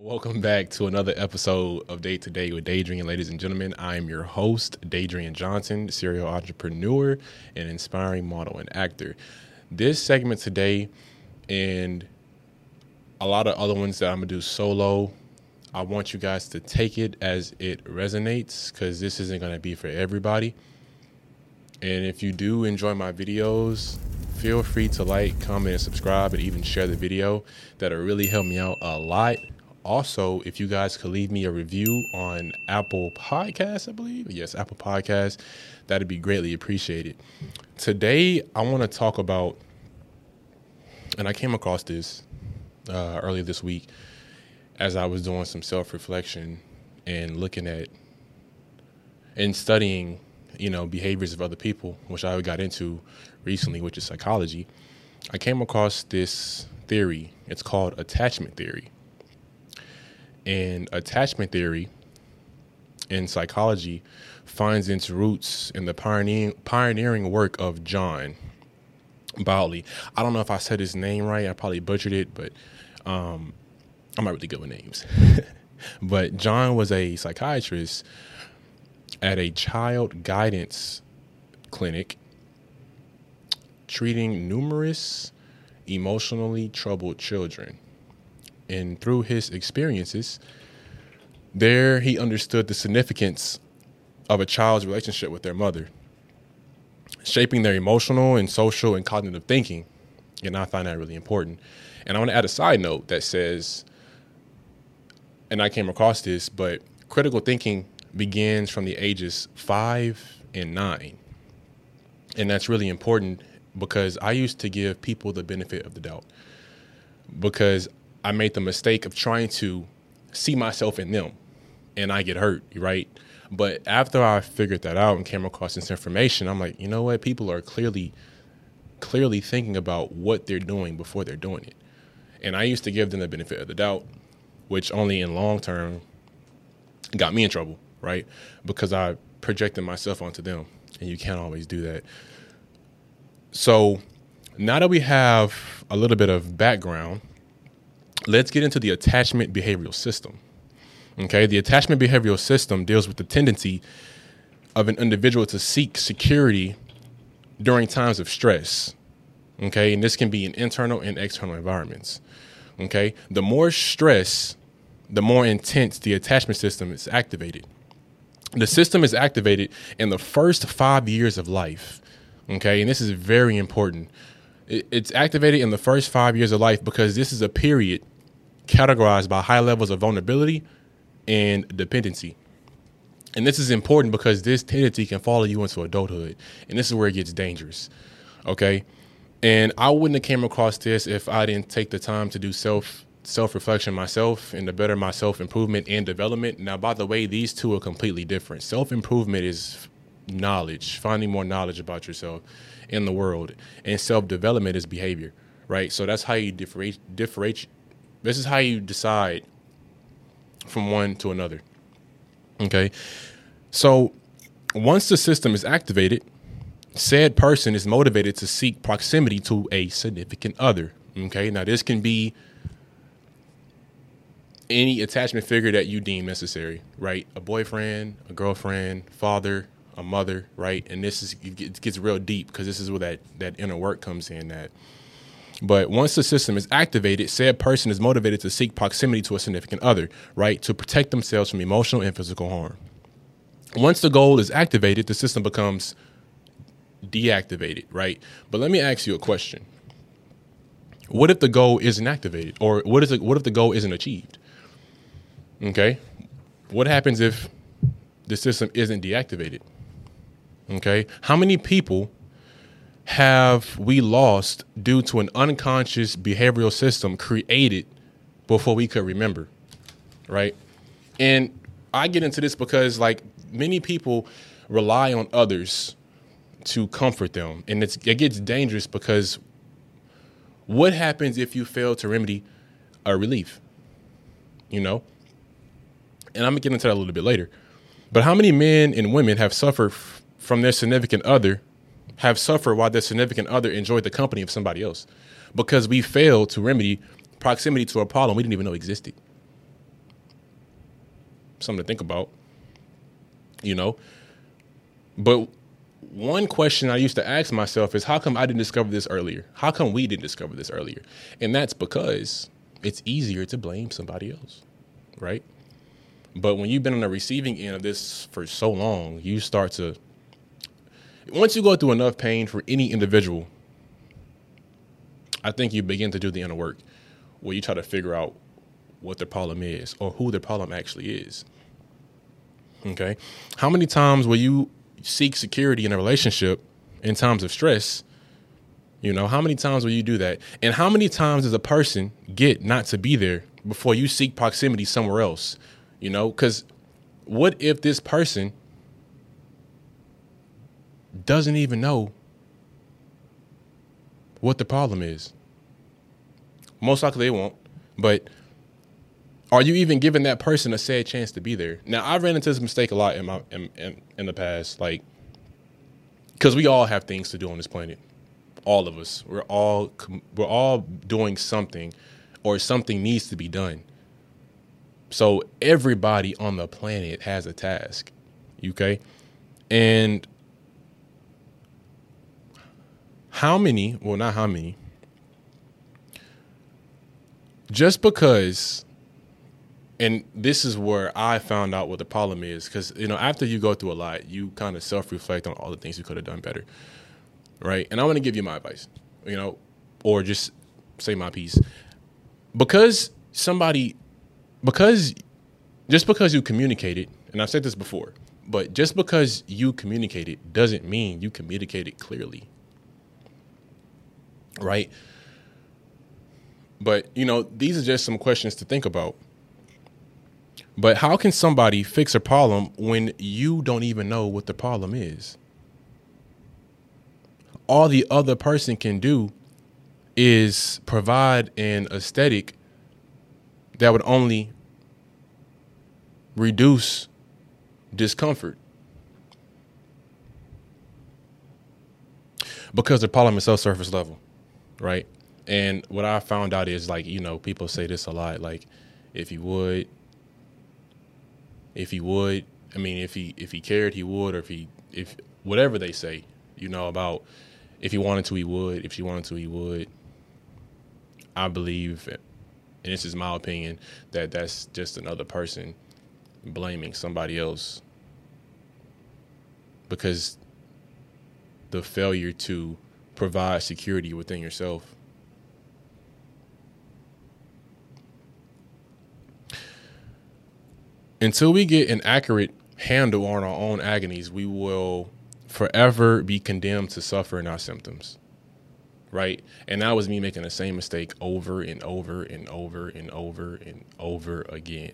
Welcome back to another episode of Day to Day with Daidrien, ladies and gentlemen. I am your host, Daidrien Johnson, serial entrepreneur and inspiring model and actor. This segment today and a lot of other ones that I'm gonna do solo, I want you guys to take it as it resonates because this isn't gonna be for everybody. And if you do enjoy my videos, feel free to like, comment, and subscribe, and even share the video. That'll really help me out a lot also, if you guys could leave me a review on Apple Podcasts, I believe. Yes, Apple Podcasts, that'd be greatly appreciated. Today, I want to talk about, and I came across this uh, earlier this week as I was doing some self reflection and looking at and studying, you know, behaviors of other people, which I got into recently, which is psychology. I came across this theory. It's called attachment theory and attachment theory in psychology finds its roots in the pioneering, pioneering work of John Bowlby. I don't know if I said his name right. I probably butchered it, but um, I'm not really good with names. but John was a psychiatrist at a child guidance clinic treating numerous emotionally troubled children and through his experiences, there he understood the significance of a child's relationship with their mother, shaping their emotional and social and cognitive thinking. And I find that really important. And I want to add a side note that says, and I came across this, but critical thinking begins from the ages five and nine. And that's really important because I used to give people the benefit of the doubt because I made the mistake of trying to see myself in them and I get hurt, right? But after I figured that out and came across this information, I'm like, you know what? People are clearly clearly thinking about what they're doing before they're doing it. And I used to give them the benefit of the doubt, which only in long term got me in trouble, right? Because I projected myself onto them. And you can't always do that. So now that we have a little bit of background let's get into the attachment behavioral system. Okay, the attachment behavioral system deals with the tendency of an individual to seek security during times of stress. Okay, and this can be in internal and external environments. Okay, the more stress, the more intense the attachment system is activated. The system is activated in the first five years of life. Okay, and this is very important. It's activated in the first five years of life because this is a period categorized by high levels of vulnerability and dependency. And this is important because this tendency can follow you into adulthood. And this is where it gets dangerous. Okay. And I wouldn't have came across this if I didn't take the time to do self self reflection myself and to better my self improvement and development. Now, by the way, these two are completely different. Self improvement is knowledge, finding more knowledge about yourself in the world, and self development is behavior, right? So that's how you differentiate, this is how you decide from one to another. Okay. So once the system is activated, said person is motivated to seek proximity to a significant other. Okay. Now, this can be any attachment figure that you deem necessary, right? A boyfriend, a girlfriend, father, a mother, right? And this is it gets real deep because this is where that that inner work comes in. That but once the system is activated, said person is motivated to seek proximity to a significant other, right, to protect themselves from emotional and physical harm. Once the goal is activated, the system becomes deactivated, right? But let me ask you a question. What if the goal isn't activated or what is it, what if the goal isn't achieved? Okay? What happens if the system isn't deactivated? Okay? How many people have we lost due to an unconscious behavioral system created before we could remember? Right? And I get into this because like many people rely on others to comfort them. And it gets dangerous because what happens if you fail to remedy a relief? You know? And I'm gonna get into that a little bit later. But how many men and women have suffered from their significant other have suffered while their significant other enjoyed the company of somebody else because we failed to remedy proximity to a problem we didn't even know existed. something to think about. You know, but one question I used to ask myself is how come I didn't discover this earlier? How come we didn't discover this earlier? And that's because it's easier to blame somebody else, right? But when you've been on the receiving end of this for so long, you start to once you go through enough pain for any individual, I think you begin to do the inner work where you try to figure out what their problem is or who their problem actually is. Okay. How many times will you seek security in a relationship in times of stress? You know, how many times will you do that? And how many times does a person get not to be there before you seek proximity somewhere else? You know, because what if this person doesn't even know what the problem is? Most likely they won't, but are you even giving that person a sad chance to be there? Now, I've ran into this mistake a lot in my in, in, in the past, like because we all have things to do on this planet. All of us, we're all we're all doing something, or something needs to be done. So everybody on the planet has a task, okay? And how many? Well, not how many. Just because and this is where I found out what the problem is because you know after you go through a lot, you kind of self reflect on all the things you could have done better, right? And I want to give you my advice, you know, or just say my piece because somebody because just because you communicated, and I've said this before, but just because you communicated doesn't mean you communicated clearly, right? But you know, these are just some questions to think about but how can somebody fix a problem when you don't even know what the problem is? All the other person can do is provide an aesthetic that would only reduce discomfort. Because the problem is so surface level, right? And what I found out is like, you know, people say this a lot like, if he would, if he would. I mean, if he if he cared, he would, or if he if whatever they say, you know, about if he wanted to, he would. If she wanted to, he would. I believe, and this is my opinion, that that's just another person blaming somebody else because the failure to provide security within yourself until we get an accurate handle on our own agonies, we will forever be condemned to suffer in our symptoms. Right? And that was me making the same mistake over and over and over and over and over again.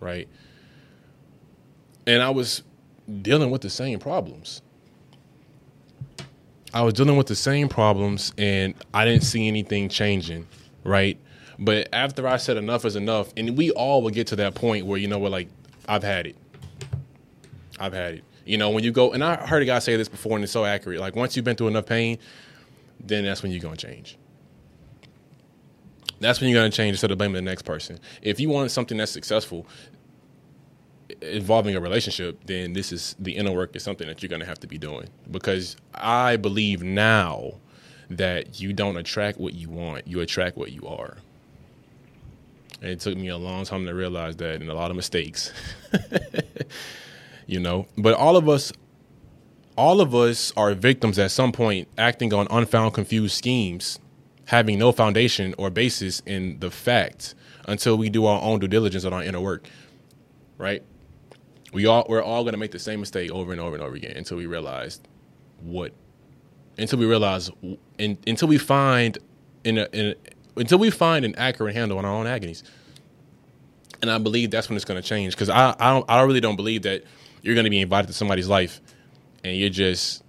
Right? And I was dealing with the same problems. I was dealing with the same problems and I didn't see anything changing. Right? But after I said enough is enough, and we all will get to that point where you know we're like, I've had it. I've had it. You know, when you go, and I heard a guy say this before, and it's so accurate. Like once you've been through enough pain, then that's when you're gonna change. That's when you're gonna change instead of blaming the next person. If you want something that's successful, involving a relationship, then this is the inner work is something that you're gonna have to be doing. Because I believe now that you don't attract what you want, you attract what you are. And it took me a long time to realize that and a lot of mistakes. you know, but all of us all of us are victims at some point acting on unfound confused schemes, having no foundation or basis in the fact until we do our own due diligence on our inner work. Right? We all we're all gonna make the same mistake over and over and over again until we realize what until we realize in, until we find in a, in a until we find an accurate handle on our own agonies. And I believe that's when it's going to change because I I don't I really don't believe that you're going to be invited to somebody's life and you're just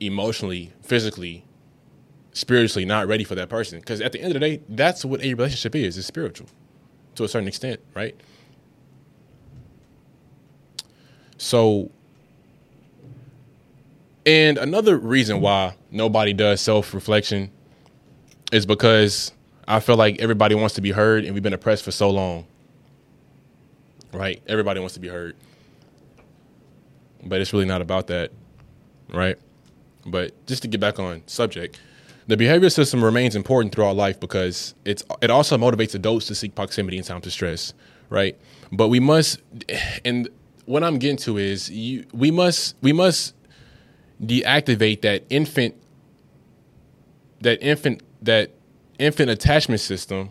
emotionally, physically, spiritually not ready for that person. Because at the end of the day, that's what a relationship is. It's spiritual to a certain extent, right? So, and another reason why nobody does self reflection is because I feel like everybody wants to be heard, and we've been oppressed for so long. right? Everybody wants to be heard. But it's really not about that, right? But just to get back on subject, the behavioral system remains important throughout life because it's it also motivates adults to seek proximity in times of stress, right? But we must, and what I'm getting to is you, we must we must deactivate that infant that infant that infant attachment system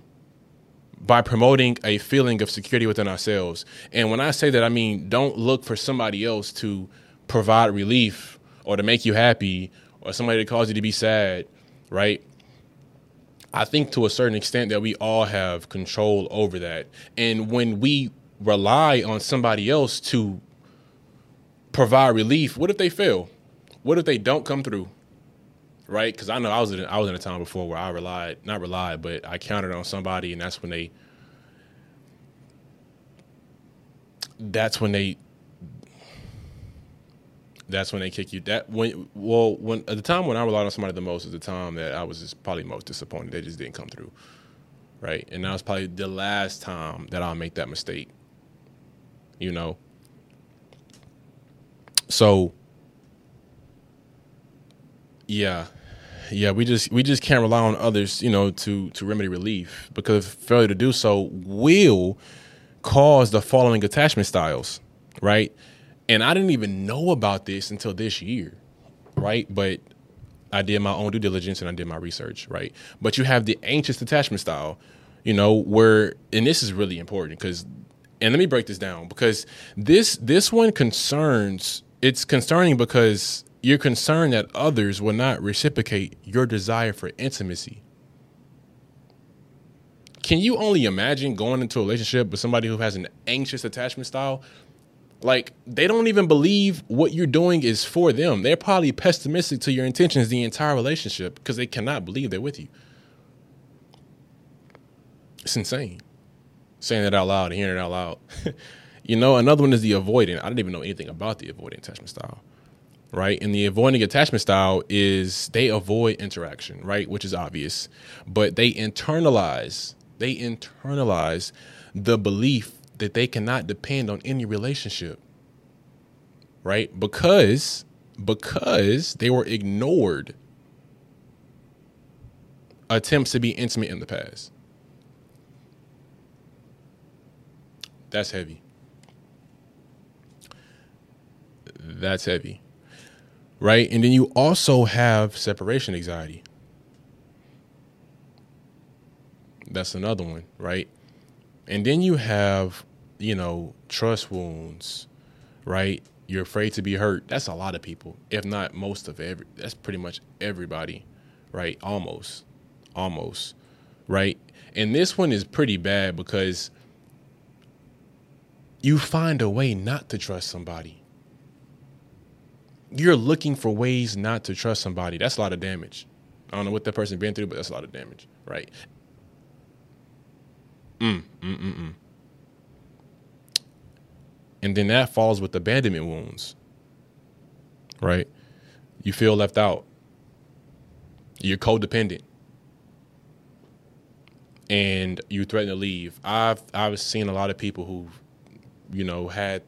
by promoting a feeling of security within ourselves. And when I say that, I mean don't look for somebody else to provide relief or to make you happy or somebody to cause you to be sad, right? I think to a certain extent that we all have control over that. And when we rely on somebody else to provide relief, what if they fail? What if they don't come through? Right? Because I know I was in I was in a time before where I relied not relied, but I counted on somebody, and that's when they that's when they that's when they kick you. That when well when at the time when I relied on somebody the most is the time that I was just probably most disappointed. They just didn't come through, right? And that was probably the last time that I'll make that mistake. You know. So. Yeah, yeah, we just we just can't rely on others, you know, to to remedy relief because failure to do so will cause the following attachment styles, right? And I didn't even know about this until this year, right? But I did my own due diligence and I did my research, right? But you have the anxious attachment style, you know, where and this is really important because and let me break this down because this this one concerns it's concerning because you're concerned that others will not reciprocate your desire for intimacy. Can you only imagine going into a relationship with somebody who has an anxious attachment style like they don't even believe what you're doing is for them. They're probably pessimistic to your intentions the entire relationship because they cannot believe they're with you. It's insane. Saying that out loud and hearing it out loud. you know, another one is the avoidant. I didn't even know anything about the avoidant attachment style. Right. And the avoiding attachment style is they avoid interaction, right? Which is obvious. But they internalize, they internalize the belief that they cannot depend on any relationship. Right? Because because they were ignored attempts to be intimate in the past. That's heavy. That's heavy. Right? And then you also have separation anxiety. That's another one, right? And then you have, you know, trust wounds, right? You're afraid to be hurt. That's a lot of people, if not most of every. That's pretty much everybody, right? Almost, almost, right? And this one is pretty bad because you find a way not to trust somebody. You're looking for ways not to trust somebody. That's a lot of damage. I don't know what that person's been through, but that's a lot of damage, right? Mm, mm, mm, mm. And then that falls with abandonment wounds, right? You feel left out. You're codependent. And you threaten to leave. I've I've seen a lot of people who, you know, had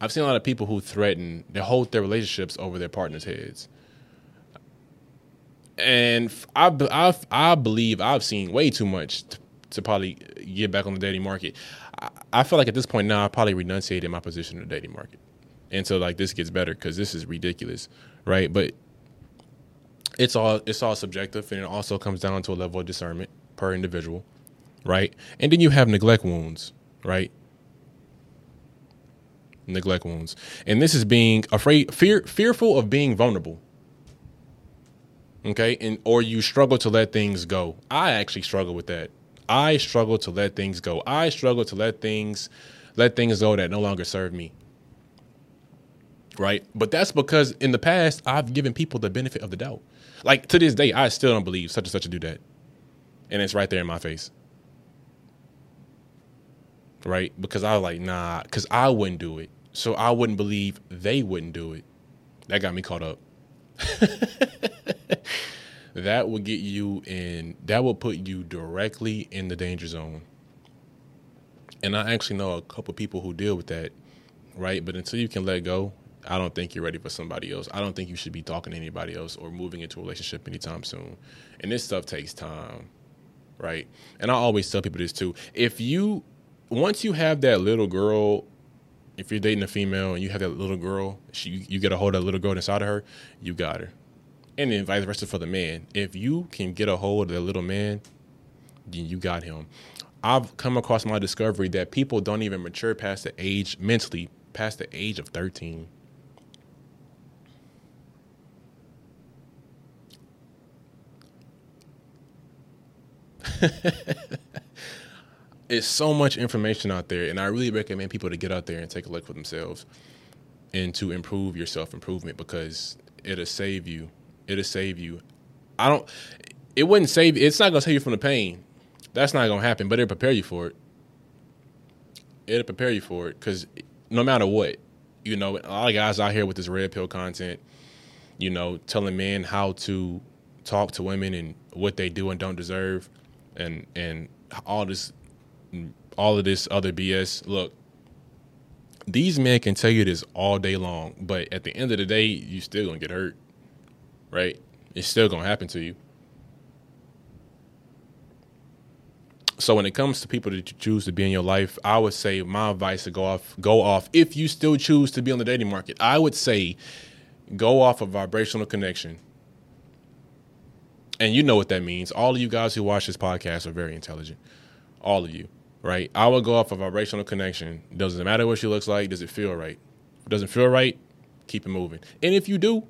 I've seen a lot of people who threaten they hold their relationships over their partner's heads. And I, I, I believe I've seen way too much to probably get back on the dating market. I, I feel like at this point now, I probably renunciated my position in the dating market until like this gets better because this is ridiculous, right? But it's all it's all subjective, and it also comes down to a level of discernment per individual, right? And then you have neglect wounds, right? Neglect wounds, and this is being afraid, fear, fearful of being vulnerable. Okay, and or you struggle to let things go. I actually struggle with that I struggle to let things go. I struggle to let things let things go that no longer serve me. Right? But that's because in the past I've given people the benefit of the doubt. Like to this day, I still don't believe such and such to do that. And it's right there in my face. Right? Because I was like, nah, because I wouldn't do it. So I wouldn't believe they wouldn't do it. That got me caught up. that will get you in that will put you directly in the danger zone And I actually know a couple people who deal with that, right? But until you can let go, I don't think you're ready for somebody else. I don't think you should be talking to anybody else or moving into a relationship anytime soon. And this stuff takes time, right? And I always tell people this too. If you once you have that little girl, if you're dating a female and you have that little girl, she you get a hold of that little girl inside of her, you got her. And then vice versa for the man. If you can get a hold of that little man, then you got him. I've come across my discovery that people don't even mature past the age mentally past the age of 13. it's so much information out there, and I really recommend people to get out there and take a look for themselves and to improve your self improvement because it'll save you. It'll save you. I don't. It wouldn't save. It's not gonna save you from the pain. That's not gonna happen, but it'll prepare you for it. It'll prepare you for it because no matter what, you know, a lot of guys out here with this red pill content, you know, telling men how to talk to women and what they do and don't deserve, and and all this, all of this other BS. Look, these men can tell you this all day long, but at the end of the day, you still gonna get hurt, right? It's still gonna happen to you. So when it comes to people that you choose to be in your life, I would say my advice to go off go off if you still choose to be on the dating market. I would say go off a vibrational connection. And you know what that means. All of you guys who watch this podcast are very intelligent. All of you, right? I would go off a vibrational connection. Doesn't matter what she looks like, does it feel right? Doesn't feel right, keep it moving. And if you do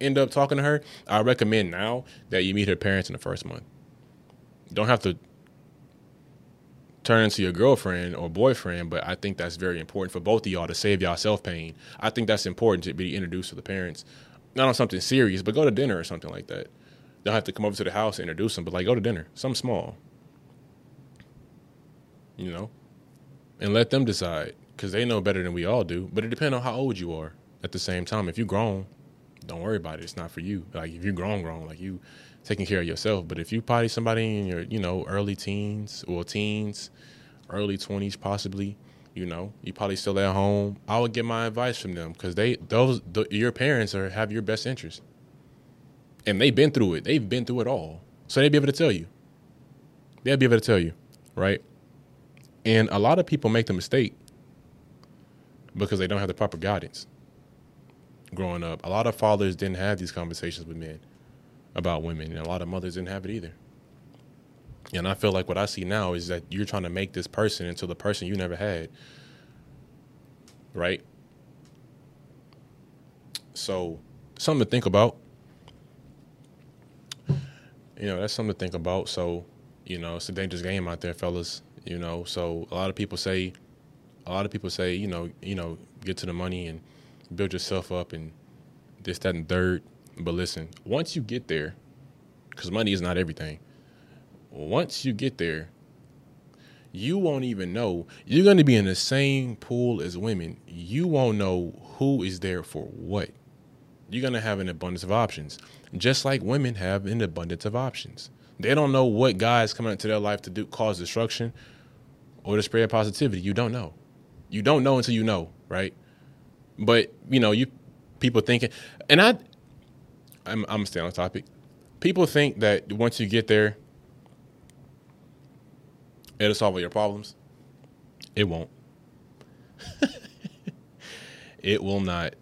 end up talking to her, I recommend now that you meet her parents in the first month. Don't have to turn into your girlfriend or boyfriend, but I think that's very important for both of y'all to save y'all self pain. I think that's important to be introduced to the parents. Not on something serious, but go to dinner or something like that. Don't have to come over to the house and introduce them, but like go to dinner, something small. You know? And let them decide because they know better than we all do. But it depends on how old you are at the same time. If you're grown, don't worry about it. It's not for you. Like if you're grown, grown, like you taking care of yourself. But if you potty somebody in your, you know, early teens or teens, early twenties, possibly, you know, you probably still at home. I would get my advice from them because they, those, the, your parents are have your best interest, and they've been through it. They've been through it all, so they'd be able to tell you. They'd be able to tell you, right? And a lot of people make the mistake because they don't have the proper guidance growing up. A lot of fathers didn't have these conversations with men about women, and a lot of mothers didn't have it either. And I feel like what I see now is that you're trying to make this person into the person you never had. Right? So, something to think about. You know, that's something to think about. So, you know, it's a dangerous game out there, fellas. You know, so a lot of people say, a lot of people say, you know, you know, get to the money and build yourself up and this, that, and third. But listen, once you get there, because money is not everything. Once you get there, you won't even know. You're going to be in the same pool as women. You won't know who is there for what. You're going to have an abundance of options, just like women have an abundance of options. They don't know what guys coming into their life to do cause destruction or to spread positivity. You don't know. You don't know until you know, right? But you know, you people thinking, and I, I'm I'm staying on topic. People think that once you get there, it'll solve all your problems. It won't. it will not.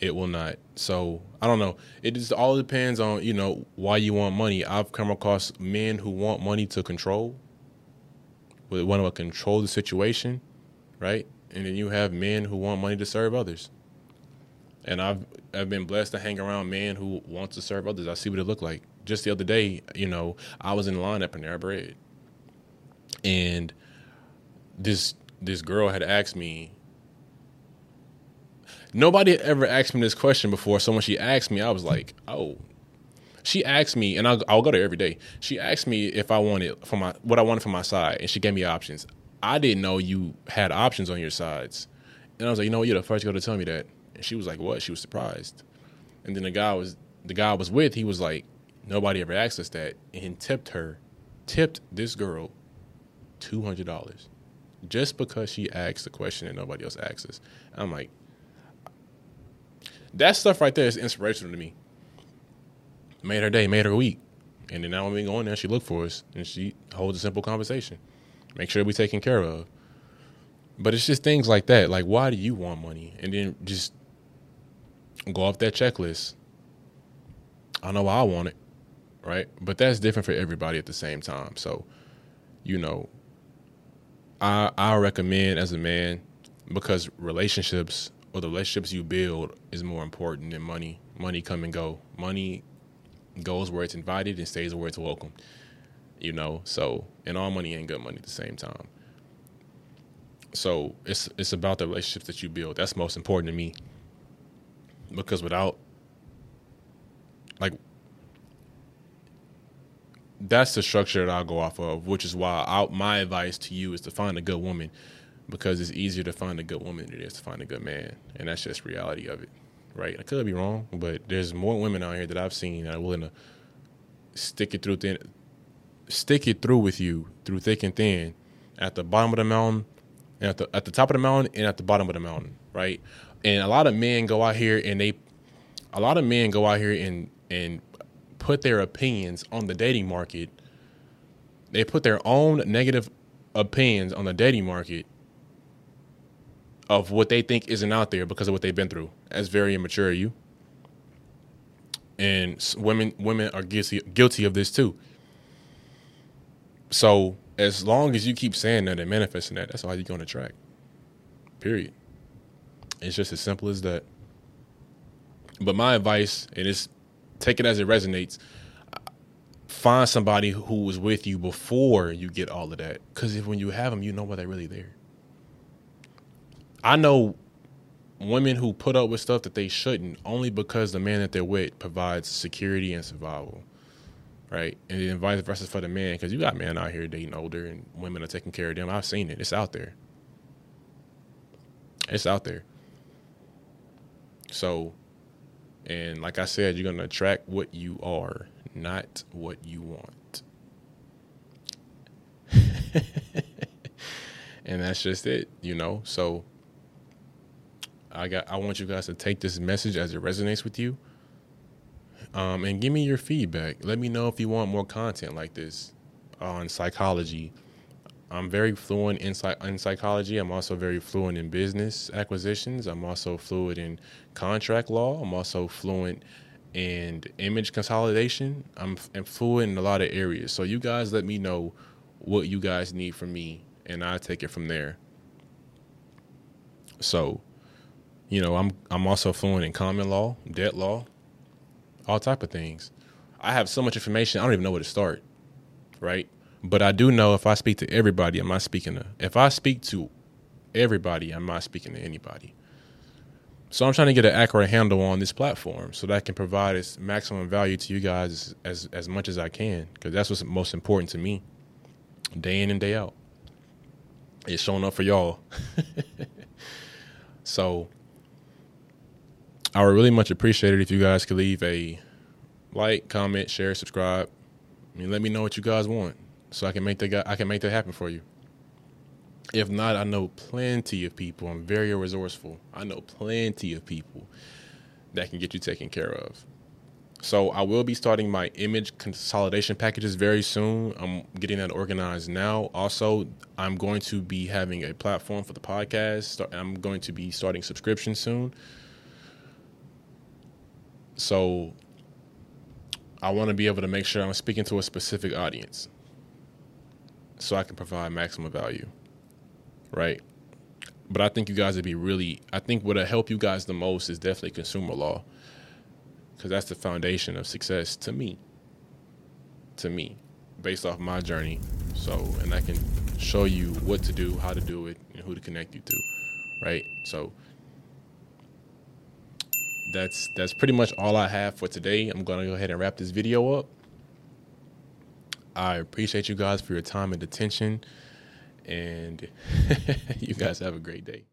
It will not. So I don't know. It just all depends on you know why you want money. I've come across men who want money to control, but want to control the situation, right? And then you have men who want money to serve others. And I've I've been blessed to hang around men who want to serve others. I see what it look like. Just the other day, you know, I was in line at Panera Bread, and this this girl had asked me. Nobody ever asked me this question before. So when she asked me, I was like, "Oh." She asked me, and I'll, I'll go there every day. She asked me if I wanted for my what I wanted for my side, and she gave me options. I didn't know you had options on your sides, and I was like, you know you're the first girl to tell me that. And she was like, what? She was surprised. And then the guy was the guy I was with, he was like, nobody ever asked us that, and tipped her, tipped this girl two hundred dollars. just because she asked a question that nobody else asks. Us. I'm like, that stuff right there is inspirational to me. Made her day, made her week. And then now when we go in there, she look for us and she holds a simple conversation. Make sure we taken care of. But it's just things like that. Like, why do you want money? And then just go off that checklist. I know why I want it, right? But that's different for everybody at the same time. So, you know, I I recommend as a man because relationships or the relationships you build is more important than money. Money come and go. Money goes where it's invited and stays where it's welcome. You know, so and all money ain't good money at the same time. So it's it's about the relationships that you build. That's most important to me. Because without like that's the structure that I'll go off of, which is why I, my advice to you is to find a good woman because it's easier to find a good woman than it is to find a good man. And that's just reality of it. Right? I could be wrong, but there's more women out here that I've seen that are willing to stick it through thin stick it through with you through thick and thin at the bottom of the mountain and at the at the top of the mountain and at the bottom of the mountain, right? And a lot of men go out here and they a lot of men go out here and and put their opinions on the dating market. They put their own negative opinions on the dating market of what they think isn't out there because of what they've been through. That's very immature of you. And women women are guilty guilty of this too. So as long as you keep saying that and manifesting that, that's all you're going to attract. Period. It's just as simple as that. But my advice, and it's take it as it resonates. Find somebody who was with you before you get all of that, because if when you have them, you know why they're really there. I know women who put up with stuff that they shouldn't only because the man that they're with provides security and survival right? And then vice versa for the man, because you got men out here dating older and women are taking care of them. I've seen it. It's out there. It's out there. So, and like I said, you're going to attract what you are, not what you want. and that's just it, you know? So, I got I want you guys to take this message as it resonates with you um, and give me your feedback. Let me know if you want more content like this on psychology. I'm very fluent in, in psychology. I'm also very fluent in business acquisitions. I'm also fluent in contract law. I'm also fluent in image consolidation. I'm, I'm fluent in a lot of areas. So you guys let me know what you guys need from me, and I take it from there. So, you know, I'm I'm also fluent in common law, debt law, all type of things. I have so much information, I don't even know where to start, right? But I do know if I speak to everybody, I'm not speaking to. If I speak to everybody, I'm not speaking to anybody. So I'm trying to get an accurate handle on this platform so that I can provide its maximum value to you guys as as much as I can, because that's what's most important to me, day in and day out. It's showing up for y'all. so I would really much appreciate it if you guys could leave a like, comment, share, subscribe. I mean, let me know what you guys want so I can make that I can make that happen for you. If not, I know plenty of people. I'm very resourceful. I know plenty of people that can get you taken care of. So I will be starting my image consolidation packages very soon. I'm getting that organized now. Also, I'm going to be having a platform for the podcast. I'm going to be starting subscription soon. So I want to be able to make sure I'm speaking to a specific audience so I can provide maximum value. Right? But I think you guys would be really, I think what'll help you guys the most is definitely consumer law because that's the foundation of success to me. To me, based off my journey. So, and I can show you what to do, how to do it, and who to connect you to. Right? So, that's that's pretty much all I have for today. I'm gonna go ahead and wrap this video up. I appreciate you guys for your time and attention, and you guys have a great day.